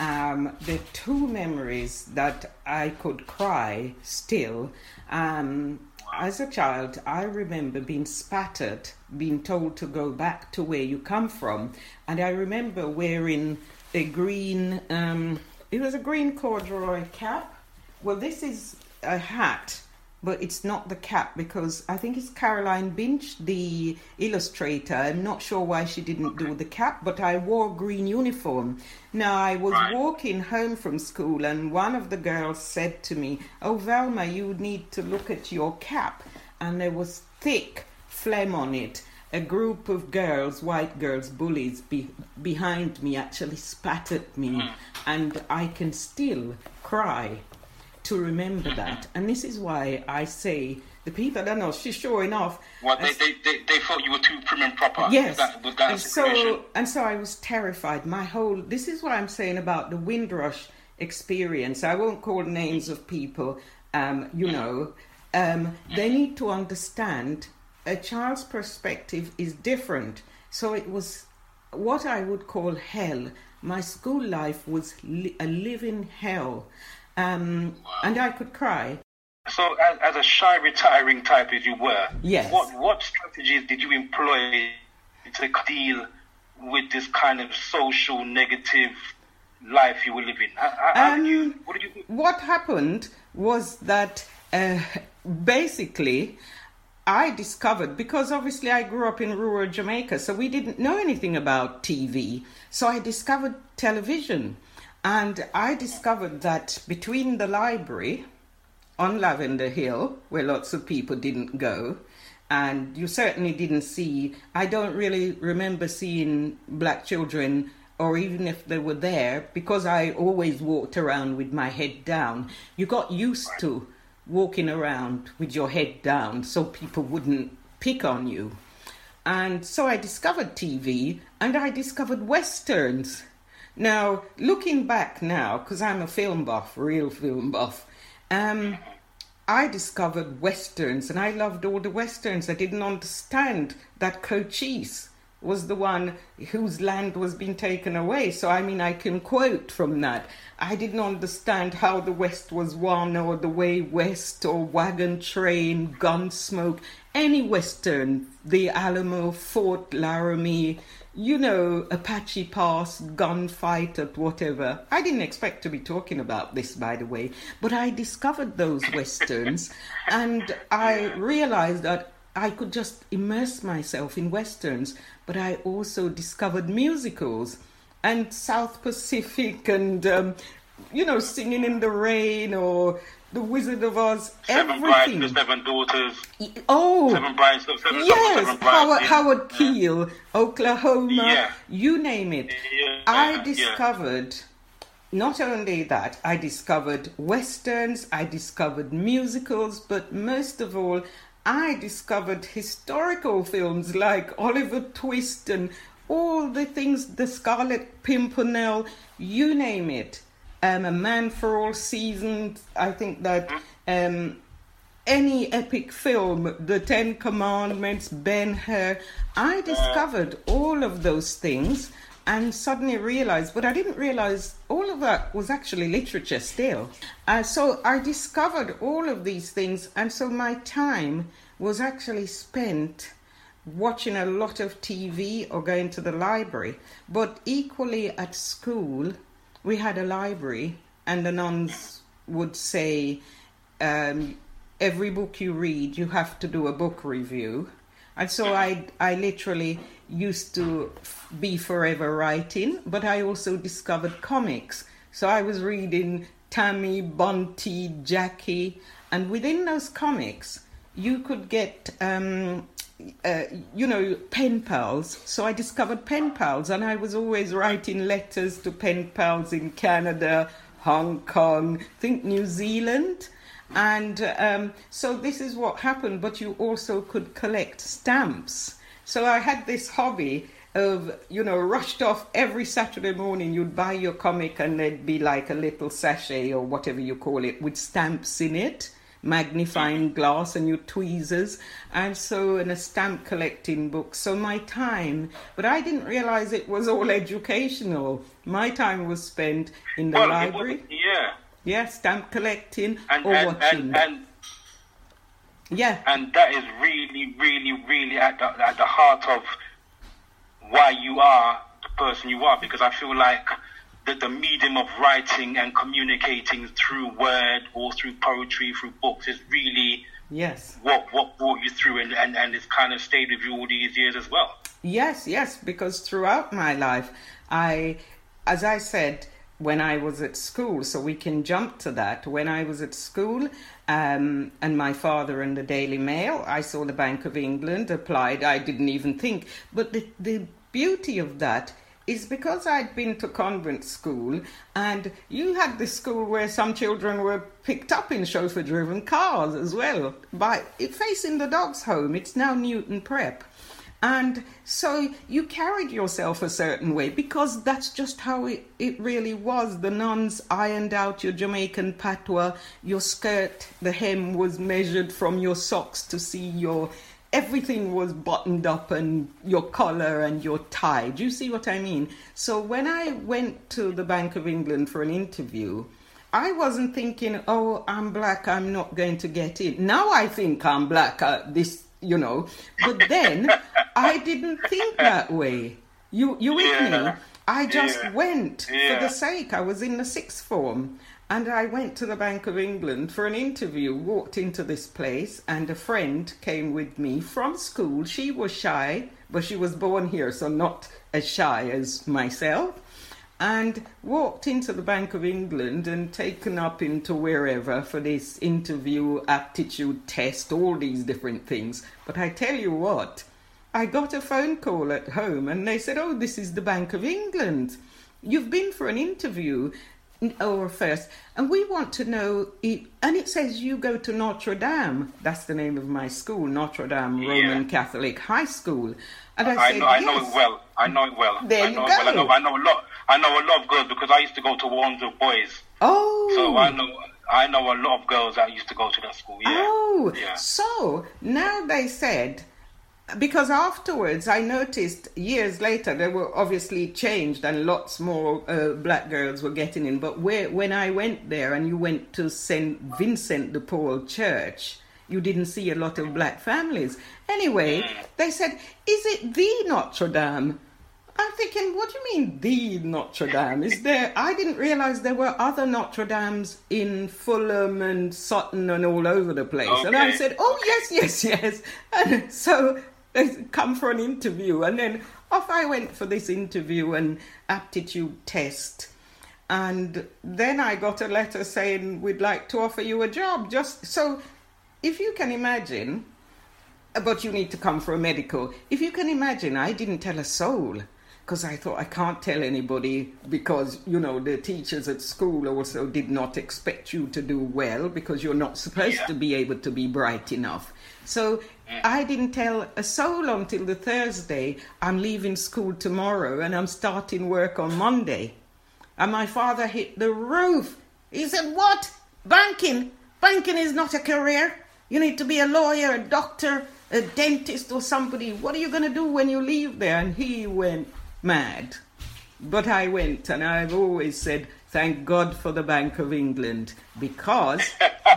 um, the two memories that I could cry still. Um, as a child, I remember being spattered, being told to go back to where you come from. And I remember wearing a green, um, it was a green corduroy cap. Well, this is a hat, but it's not the cap because I think it's Caroline Binch, the illustrator. I'm not sure why she didn't do the cap, but I wore green uniform. Now I was walking home from school, and one of the girls said to me, "Oh, Velma, you need to look at your cap," and there was thick phlegm on it. A group of girls, white girls, bullies, be- behind me actually spat at me, hmm. and I can still cry to remember that. And this is why I say the people, I don't know, she's showing off. Well, they, they, they, they thought you were too prim and proper. Yes. That, that and so and so I was terrified. My whole this is what I'm saying about the Windrush experience. I won't call names of people. Um, you know, um, they need to understand a child's perspective is different. So it was what I would call hell. My school life was li- a living hell, um, and I could cry. So, as, as a shy, retiring type as you were, Yes. what what strategies did you employ to deal with this kind of social negative life you were living? How, how, how did you, Um, what did you what happened was that uh, basically I discovered because obviously I grew up in rural Jamaica, so we didn't know anything about TV. So I discovered television, and I discovered that between the library on Lavender Hill, where lots of people didn't go, and you certainly didn't see, I don't really remember seeing black children, or even if they were there, because I always walked around with my head down. You got used to walking around with your head down so people wouldn't pick on you. And so I discovered TV and I discovered westerns. Now, looking back now, because I'm a film buff, real film buff, um, I discovered westerns and I loved all the westerns. I didn't understand that Cochise was the one whose land was being taken away. So, I mean, I can quote from that. I didn't understand how the West was won or the way West or wagon train, Gunsmoke, any Western, the Alamo, Fort Laramie, you know, Apache Pass, gunfight, whatever. I didn't expect to be talking about this, by the way, but I discovered those Westerns and I realized that I could just immerse myself in Westerns, but I also discovered musicals and South Pacific and, um, you know, Singing in the Rain or The Wizard of Oz, Seven everything. brides, the seven daughters. Oh, Seven brides, seven, yes, seven brides. Howard, yeah. Howard Keel, Oklahoma, Yeah. you name it. Yeah, I yeah. discovered not only that, I discovered westerns, I discovered musicals, but most of all, I discovered historical films like Oliver Twist and all the things, the Scarlet Pimpernel, you name it. Um, a Man for All Seasons. I think that um, any epic film, The Ten Commandments, Ben Hur, I discovered all of those things and suddenly realized, but I didn't realize all of that was actually literature still. Uh, so I discovered all of these things, and so my time was actually spent watching a lot of TV or going to the library. But equally at school, we had a library, and the nuns would say, um, every book you read, you have to do a book review. And so I, I literally used to be forever writing, but I also discovered comics. So I was reading Tammy, Bunty, Jackie, and within those comics, you could get, um, uh, you know, pen pals. So I discovered pen pals, and I was always writing letters to pen pals in Canada, Hong Kong, think New Zealand. And um, so this is what happened, but you also could collect stamps. So I had this hobby of, you know, rushed off every Saturday morning. You'd buy your comic and there'd be like a little sachet or whatever you call it with stamps in it, magnifying mm. glass and your tweezers. And so, in a stamp collecting book. So my time, but I didn't realize it was all educational. My time was spent in the Well, library. yeah. Yeah, stamp collecting And, or and, watching. and, and yeah. and that is really, really, really at the, at the heart of why you are the person you are. Because I feel like the, the medium of writing and communicating through word or through poetry, through books, is really Yes. what what brought you through, and, and, and it's kind of stayed with you all these years as well. Yes, yes, because throughout my life, I, as I said, when I was at school, so we can jump to that. When I was at school, um, and my father in the Daily Mail, I saw the Bank of England applied. I didn't even think. But the, the beauty of that is because I'd been to convent school, and you had this school where some children were picked up in chauffeur driven cars as well. By facing the dog's home, it's now Newton Prep. And so you carried yourself a certain way because that's just how it, it really was. The nuns ironed out your Jamaican patois, your skirt, the hem was measured from your socks to see your everything was buttoned up and your collar and your tie. Do you see what I mean? So when I went to the Bank of England for an interview, I wasn't thinking, oh, I'm black, I'm not going to get in. Now I think I'm black, uh, this, you know. But then I didn't think that way. You, you with Yeah. me? I just Yeah. went for the sake. I was in the sixth form. And I went to the Bank of England for an interview, walked into this place, and a friend came with me from school. She was shy, but she was born here, so not as shy as myself and walked into the Bank of England and taken up into wherever for this interview, aptitude test, all these different things. But I tell you what, I got a phone call at home and they said, Oh, this is the Bank of England. You've been for an interview or first, and we want to know. It, and it says you go to Notre Dame. That's the name of my school, Notre Dame Roman Catholic High School. And I, I said, know, I yes. know it well. I know it well. There I you know it well. I go. know, I know a lot. I know a lot of girls because I used to go to Wandsworth Boys. Oh. So I know I know a lot of girls that used to go to that school. Yeah. Oh, Yeah. so now they said, because afterwards I noticed years later they were obviously changed and lots more uh, black girls were getting in. But where, when I went there and you went to St. Vincent de Paul Church, you didn't see a lot of black families. Anyway, they said, Is it the Notre Dame? I'm thinking, what do you mean the Notre Dame? Is there? I didn't realize there were other Notre Dames in Fulham and Sutton and all over the place. And I said, oh yes, yes, yes. And so come for an interview, and then off I went for this interview and aptitude test. And then I got a letter saying we'd like to offer you a job. Just so, if you can imagine, but you need to come for a medical. If you can imagine, I didn't tell a soul because I thought I can't tell anybody because you know the teachers at school also did not expect you to do well because you're not supposed to be able to be bright enough. So Eh. I didn't tell a soul until the Thursday. I'm leaving school tomorrow and I'm starting work on Monday. And my father hit the roof. He said, What? Banking? Banking is not a career. You need to be a lawyer, a doctor, a dentist, or somebody. What are you going to do when you leave there? And he went mad. But I went, and I've always said, Thank God for the Bank of England, because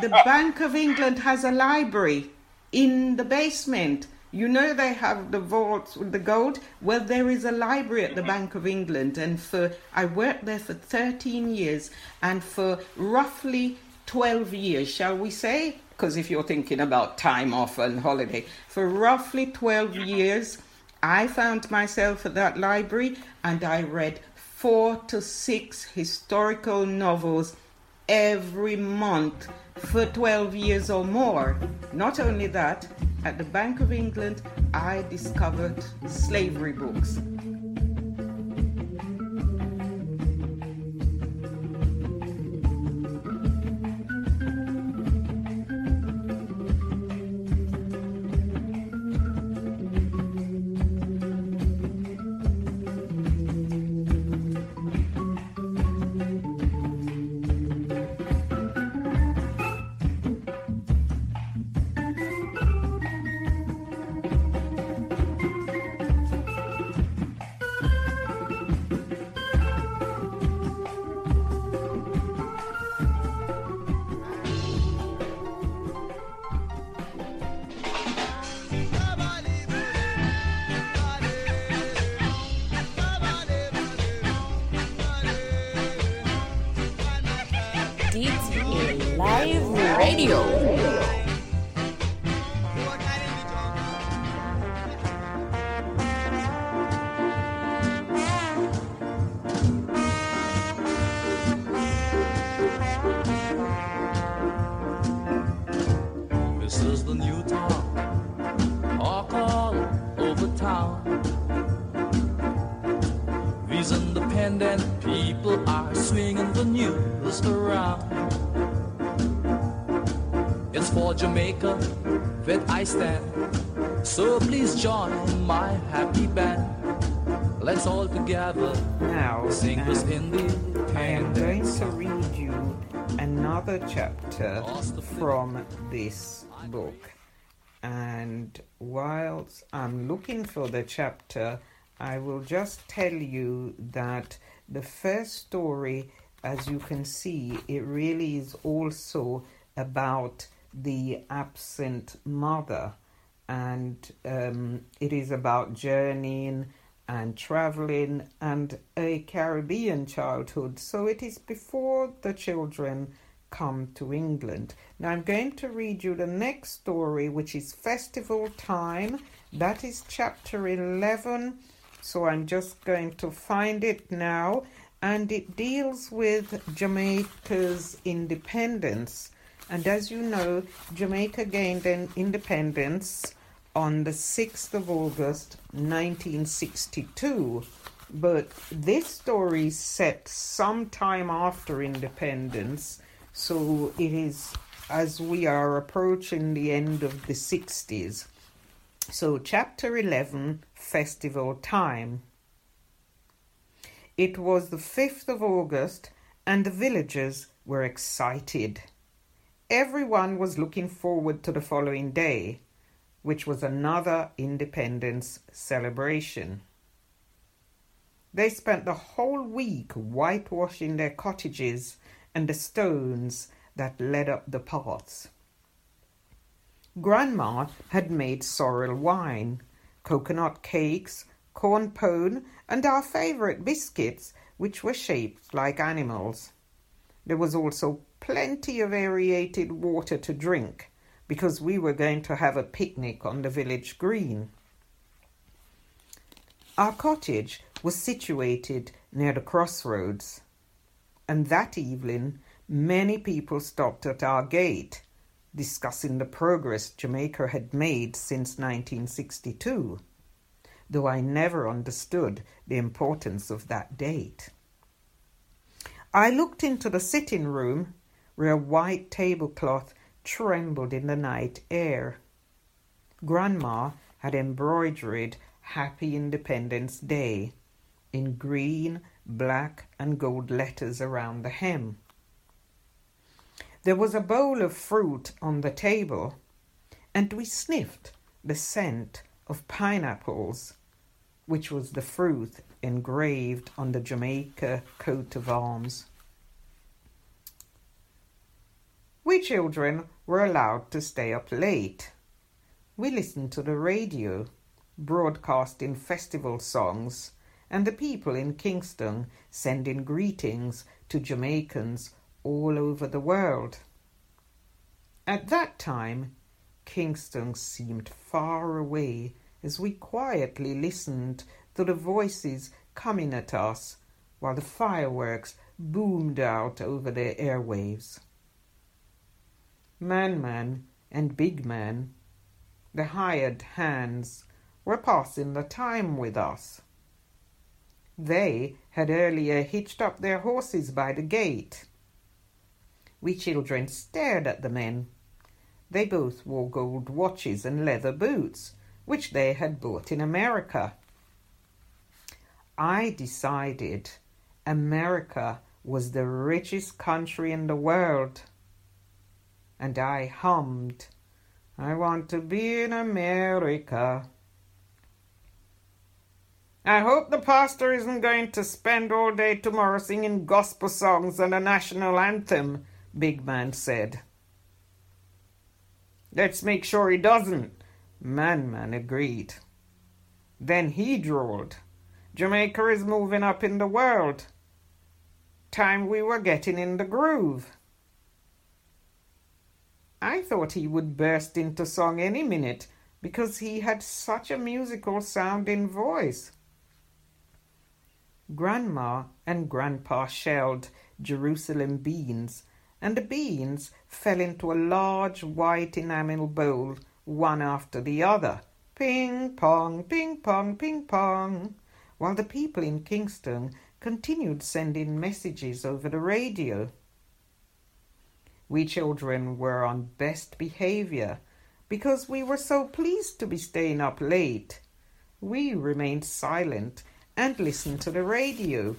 the Bank of England has a library in the basement. You know they have the vaults with the gold. Well, there is a library at the Bank of England, and for I worked there for 13 years, and for roughly 12 years, shall we say? Because if you're thinking about time off and holiday, for roughly 12 years, I found myself at that library, and I read four to six historical novels every month for 12 years or more. Not only that, at the Bank of England, I discovered slavery books. People are swinging the news around. It's for Jamaica that I stand. So please join my happy band. Let's all together Now, sing this um, independent I am going to read you another chapter from this book. And whilst I'm looking for the chapter, I will just tell you that the first story, as you can see, it really is also about the absent mother. And um, it is about journeying and traveling and a Caribbean childhood. So it is before the children come to England. Now I'm going to read you the next story, which is Festival Time. That is chapter 11. So I'm just going to find it now. And it deals with Jamaica's independence. And as you know, Jamaica gained an independence on the 6th of August 1962. But this story is set some time after independence, so it is as we are approaching the end of the 60s. So, chapter 11 Festival Time. It was the 5th of August, and the villagers were excited. Everyone was looking forward to the following day. which was another independence celebration. They spent the whole week whitewashing their cottages and the stones that led up the paths. Grandma had made sorrel wine, coconut cakes, corn pone, and our favorite biscuits, which were shaped like animals. There was also plenty of aerated water to drink because we were going to have a picnic on the village green. Our cottage was situated near the crossroads, and that evening many people stopped at our gate discussing the progress Jamaica had made since 1962, though I never understood the importance of that date. I looked into the sitting room where a white tablecloth trembled in the night air. Grandma had embroidered Happy Independence Day in green, black, and gold letters around the hem. There was a bowl of fruit on the table, and we sniffed the scent of pineapples, which was the fruit engraved on the Jamaica coat of arms. We children were allowed to stay up late. We listened to the radio, broadcasting festival songs, and the people in Kingston sending greetings to Jamaicans all over the world. At that time, Kingston seemed far away as we quietly listened to the voices coming at us while the fireworks boomed out over the airwaves. Man Man and Big Man, the hired hands, were passing the time with us. They had earlier hitched up their horses by the gate. We children stared at the men. They both wore gold watches and leather boots, which they had bought in America. I decided America was the richest country in the world and I hummed, I want to be in America. I hope the pastor isn't going to spend all day tomorrow singing gospel songs and a national anthem, Big Man said. Let's make sure he doesn't, Man Man agreed. Then he drawled, Jamaica is moving up in the world. Time we were getting in the groove. I thought he would burst into song any minute because he had such a musical sounding voice. Grandma and Grandpa shelled Jerusalem beans, and the beans fell into a large white enamel bowl, one after the other. Ping pong, ping pong, ping pong, while the people in Kingston continued sending messages over the radio. We children were on best behavior because we were so pleased to be staying up late. We remained silent and listened to the radio.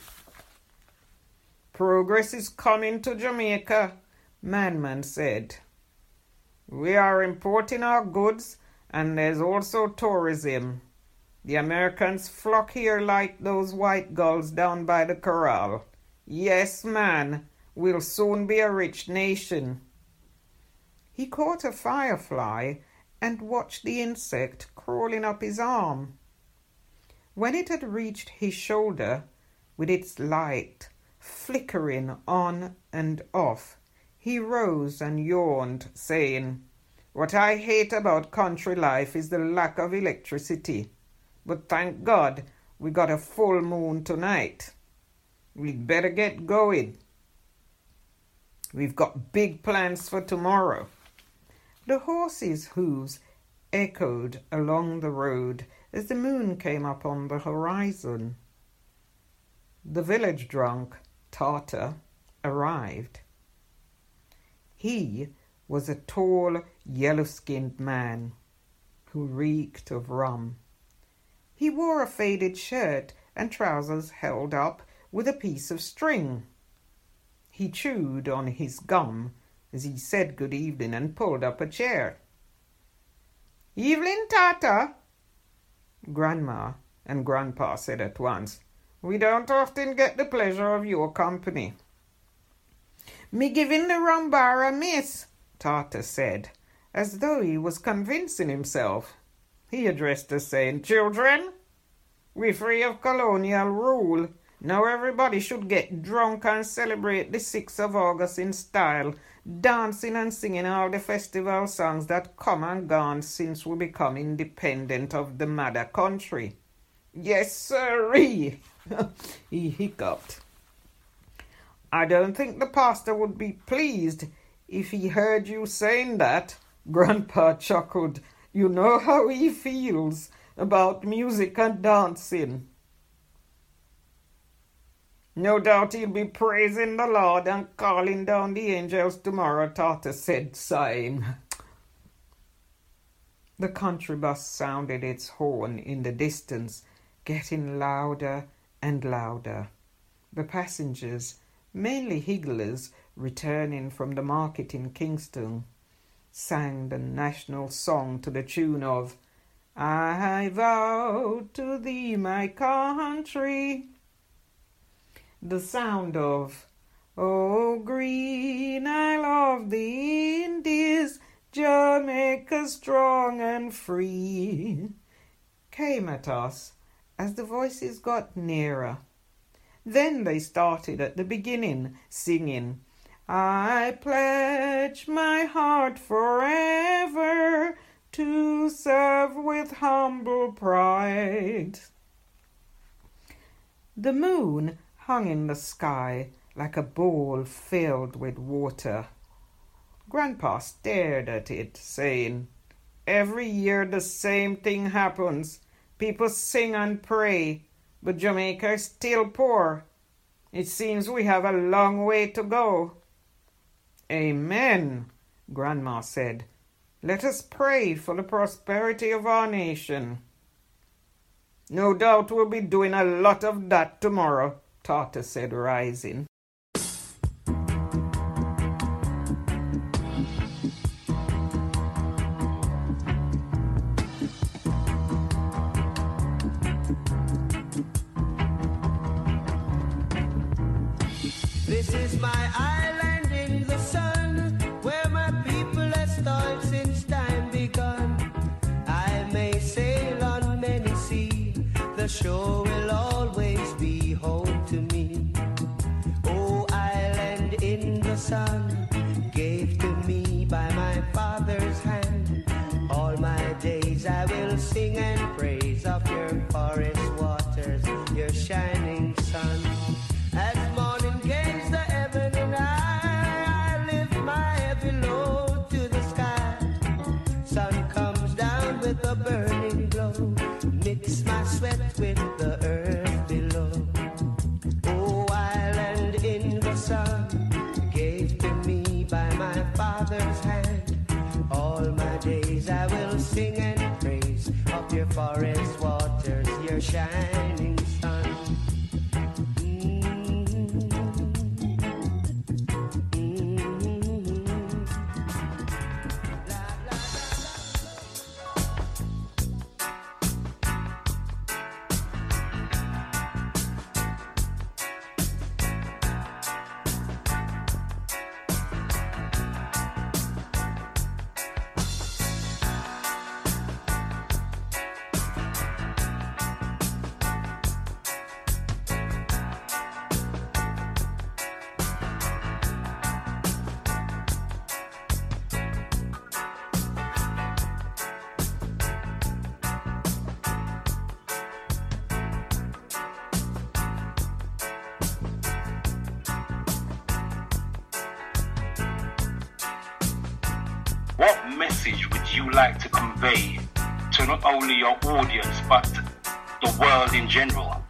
Progress is coming to Jamaica, Man Man said. We are importing our goods and there's also tourism. The Americans flock here like those white gulls down by the corral. Yes, man, We'll soon be a rich nation. He caught a firefly and watched the insect crawling up his arm. When it had reached his shoulder, with its light flickering on and off, he rose and yawned, saying, What I hate about country life is the lack of electricity. But thank God we got a full moon tonight. We'd better get going. We've got big plans for tomorrow. The horses' hooves echoed along the road as the moon came up on the horizon. The village drunk, Tartar, arrived. He was a tall, yellow skinned man who reeked of rum. He wore a faded shirt and trousers held up with a piece of string. He chewed on his gum as he said good evening and pulled up a chair. Evelyn Tata. Grandma and Grandpa said at once, We don't often get the pleasure of your company. Me giving the rum bar a miss, Tata said, as though he was convincing himself. He addressed us, saying, Children, we're free of colonial rule. Now everybody should get drunk and celebrate the 6th of August in style, dancing and singing all the festival songs that come and gone since we become independent of the mother country. Yes, sirree, he hiccuped. I don't think the pastor would be pleased if he heard you saying that. Grandpa chuckled. You know how he feels about music and dancing. No doubt he'll be praising the Lord and calling down the angels tomorrow, Tata said, sighing. The country bus sounded its horn in the distance, getting louder and louder. The passengers, mainly higglers returning from the market in Kingston, sang the national song to the tune of I vow to thee, my country. The sound of Oh, green Isle of the Indies, Jamaica strong and free, came at us as the voices got nearer. Then they started at the beginning, singing, I pledge my heart forever to serve with humble pride. The moon hung in the sky like a bowl filled with water. Grandpa stared at it, saying, Every year the same thing happens. People sing and pray, but Jamaica is still poor. It seems we have a long way to go. Amen, Grandma said. Let us pray for the prosperity of our nation. No doubt we'll be doing a lot of that tomorrow, Tata said, rising. Forest waters, your shining message you like to convey to not only your audience but the world in general?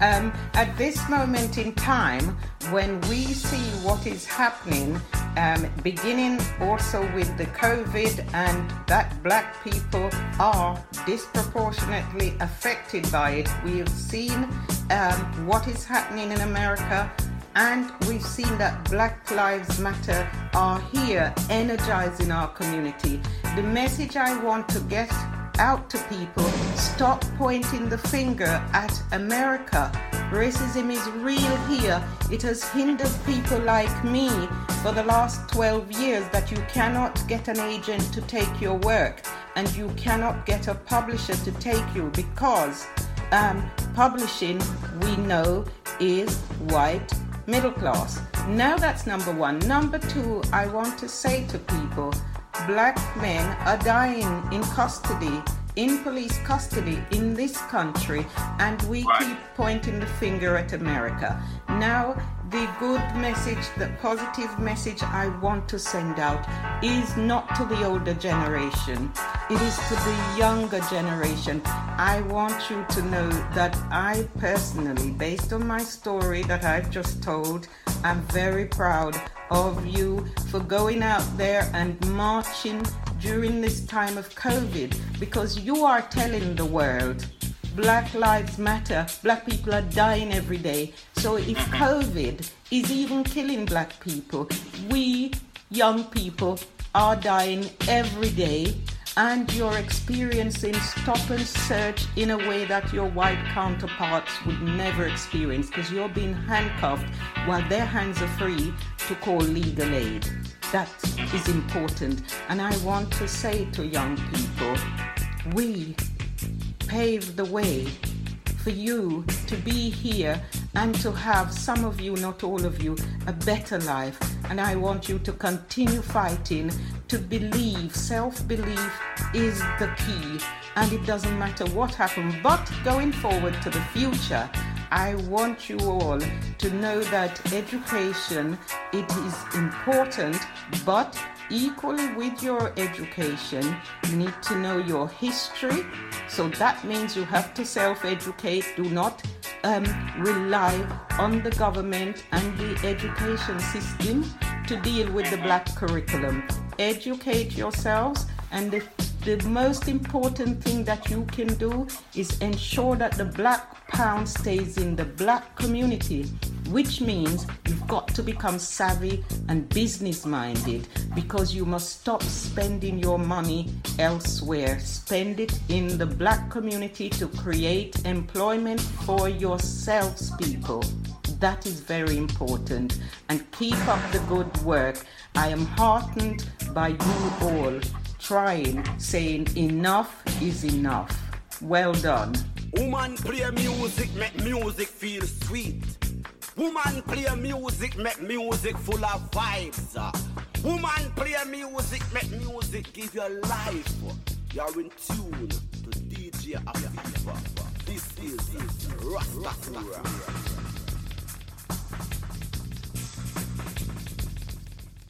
Um, at this moment in time, when we see what is happening, um, beginning also with the COVID and that black people are disproportionately affected by it, we have seen um, what is happening in America And we've seen that Black Lives Matter are here energizing our community. The message I want to get out to people stop pointing the finger at America. Racism is real here. It has hindered people like me for the last 12 years that you cannot get an agent to take your work and you cannot get a publisher to take you because um, publishing, we know, is white middle class. Now that's number one. Number two, I want to say to people black men are dying in custody, in police custody in this country, and we keep pointing the finger at America. Now, the good message, the positive message I want to send out is not to the older generation, it is to the younger generation. I want you to know that I personally, based on my story that I've just told, I'm very proud of you for going out there and marching during this time of COVID because you are telling the world Black Lives Matter. Black people are dying every day. So if mm-hmm. COVID is even killing black people, we young people are dying every day and you're experiencing stop and search in a way that your white counterparts would never experience because you're being handcuffed while their hands are free to call legal aid. That is important. And I want to say to young people, we pave the way for you to be here and to have some of you, not all of you, a better life. And I want you to continue fighting to believe. Self belief is the key, and it doesn't matter what happens. But going forward to the future, I want you all to know that education it is important, but equally with your education, you need to know your history. So that means you have to self educate. Do not um, rely on the government and the education system to deal with the black curriculum. Educate yourselves, and the, the most important thing that you can do is ensure that the black pound stays in the black community which means you've got to become savvy and business minded because you must stop spending your money elsewhere. Spend it in the black community to create employment for yourselves, people. That is very important. And keep up the good work. I am heartened by you all trying, saying enough is enough. Well done. Woman play music, make music feel sweet. Woman play music, make music full of vibes. Woman play music, make music give your life. You're in tune to DJ Afifa. This is Rastafari.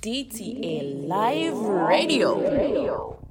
DTA Live Radio.